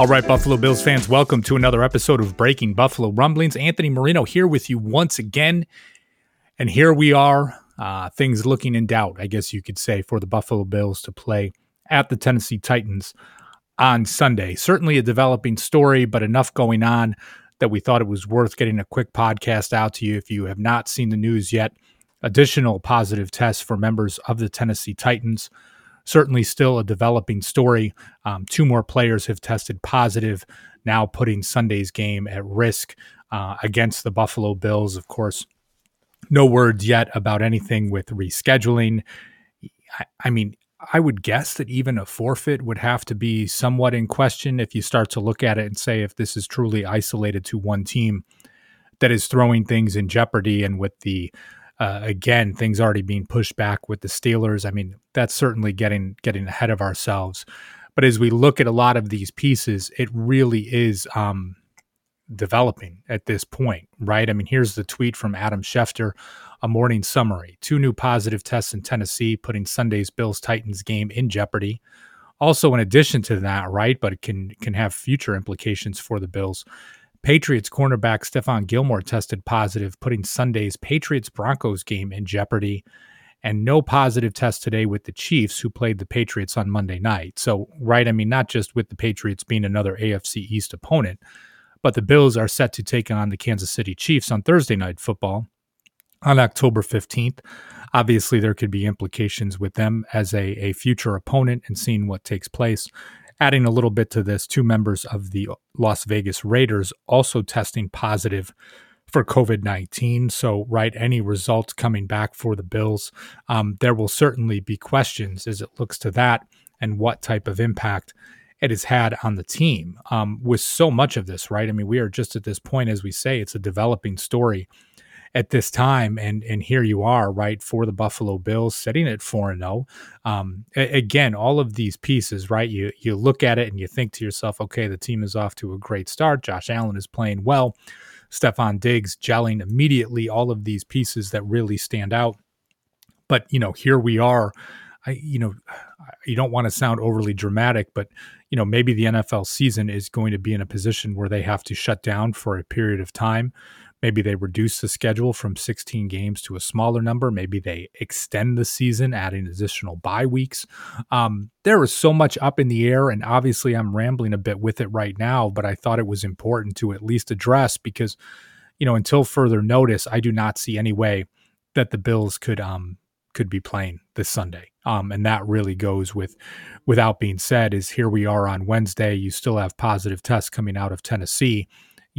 All right, Buffalo Bills fans, welcome to another episode of Breaking Buffalo Rumblings. Anthony Marino here with you once again. And here we are, uh, things looking in doubt, I guess you could say, for the Buffalo Bills to play at the Tennessee Titans on Sunday. Certainly a developing story, but enough going on that we thought it was worth getting a quick podcast out to you. If you have not seen the news yet, additional positive tests for members of the Tennessee Titans certainly still a developing story. Um, two more players have tested positive, now putting Sunday's game at risk uh, against the Buffalo Bills. Of course, no words yet about anything with rescheduling. I, I mean, I would guess that even a forfeit would have to be somewhat in question if you start to look at it and say if this is truly isolated to one team that is throwing things in jeopardy and with the uh, again, things already being pushed back with the Steelers. I mean, that's certainly getting getting ahead of ourselves. But as we look at a lot of these pieces, it really is um, developing at this point, right? I mean, here's the tweet from Adam Schefter, a morning summary: two new positive tests in Tennessee, putting Sunday's Bills Titans game in jeopardy. Also, in addition to that, right, but it can can have future implications for the Bills. Patriots cornerback Stephon Gilmore tested positive, putting Sunday's Patriots Broncos game in jeopardy. And no positive test today with the Chiefs, who played the Patriots on Monday night. So, right, I mean, not just with the Patriots being another AFC East opponent, but the Bills are set to take on the Kansas City Chiefs on Thursday night football on October 15th. Obviously, there could be implications with them as a, a future opponent and seeing what takes place. Adding a little bit to this, two members of the Las Vegas Raiders also testing positive for COVID 19. So, right, any results coming back for the Bills, um, there will certainly be questions as it looks to that and what type of impact it has had on the team. Um, with so much of this, right? I mean, we are just at this point, as we say, it's a developing story at this time and and here you are right for the Buffalo Bills sitting at 4 and 0 um, again all of these pieces right you you look at it and you think to yourself okay the team is off to a great start. Josh Allen is playing well. Stefon Diggs gelling immediately. All of these pieces that really stand out. But you know here we are. I you know you don't want to sound overly dramatic but you know maybe the NFL season is going to be in a position where they have to shut down for a period of time Maybe they reduce the schedule from 16 games to a smaller number. Maybe they extend the season, adding additional bye weeks. Um, there is so much up in the air, and obviously I'm rambling a bit with it right now, but I thought it was important to at least address because, you know, until further notice, I do not see any way that the Bills could um could be playing this Sunday. Um, and that really goes with without being said is here we are on Wednesday. You still have positive tests coming out of Tennessee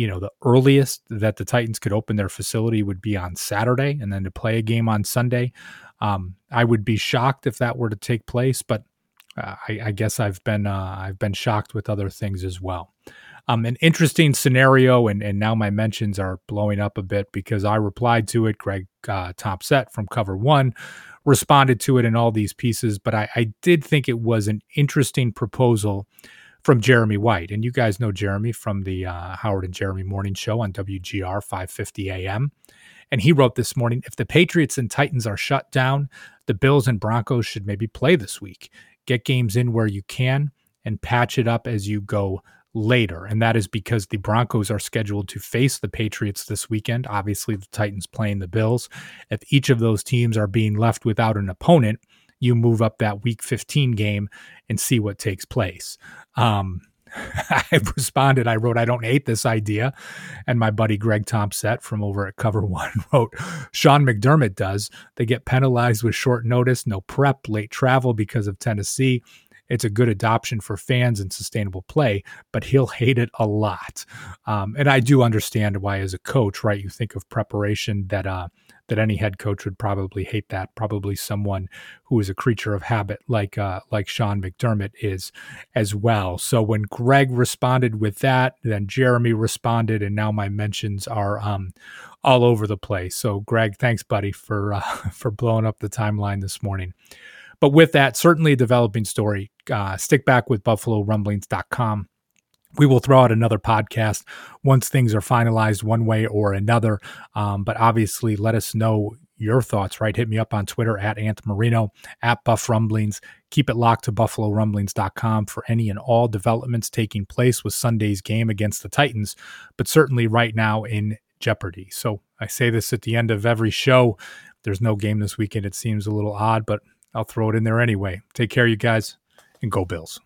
you know, the earliest that the Titans could open their facility would be on Saturday and then to play a game on Sunday. Um, I would be shocked if that were to take place, but uh, I, I, guess I've been uh, I've been shocked with other things as well. Um, an interesting scenario, and, and now my mentions are blowing up a bit because I replied to it. Greg uh, Topset from Cover One responded to it in all these pieces, but I, I did think it was an interesting proposal from Jeremy White. And you guys know Jeremy from the uh, Howard and Jeremy morning show on WGR 550 AM. And he wrote this morning if the Patriots and Titans are shut down, the Bills and Broncos should maybe play this week. Get games in where you can and patch it up as you go later. And that is because the Broncos are scheduled to face the Patriots this weekend. Obviously, the Titans playing the Bills. If each of those teams are being left without an opponent, you move up that week 15 game and see what takes place. Um, I responded, I wrote, I don't hate this idea. And my buddy Greg Thompson from over at Cover One wrote, Sean McDermott does. They get penalized with short notice, no prep, late travel because of Tennessee. It's a good adoption for fans and sustainable play, but he'll hate it a lot. Um, and I do understand why, as a coach, right, you think of preparation that uh, that any head coach would probably hate that. Probably someone who is a creature of habit, like uh, like Sean McDermott is as well. So when Greg responded with that, then Jeremy responded, and now my mentions are um, all over the place. So Greg, thanks, buddy, for uh, for blowing up the timeline this morning. But with that, certainly a developing story. Uh, stick back with BuffaloRumblings.com we will throw out another podcast once things are finalized one way or another. Um, but obviously, let us know your thoughts, right? Hit me up on Twitter at Ant Marino, at Buff Rumblings. Keep it locked to BuffaloRumblings.com for any and all developments taking place with Sunday's game against the Titans, but certainly right now in jeopardy. So I say this at the end of every show. There's no game this weekend. It seems a little odd, but I'll throw it in there anyway. Take care, you guys, and go Bills.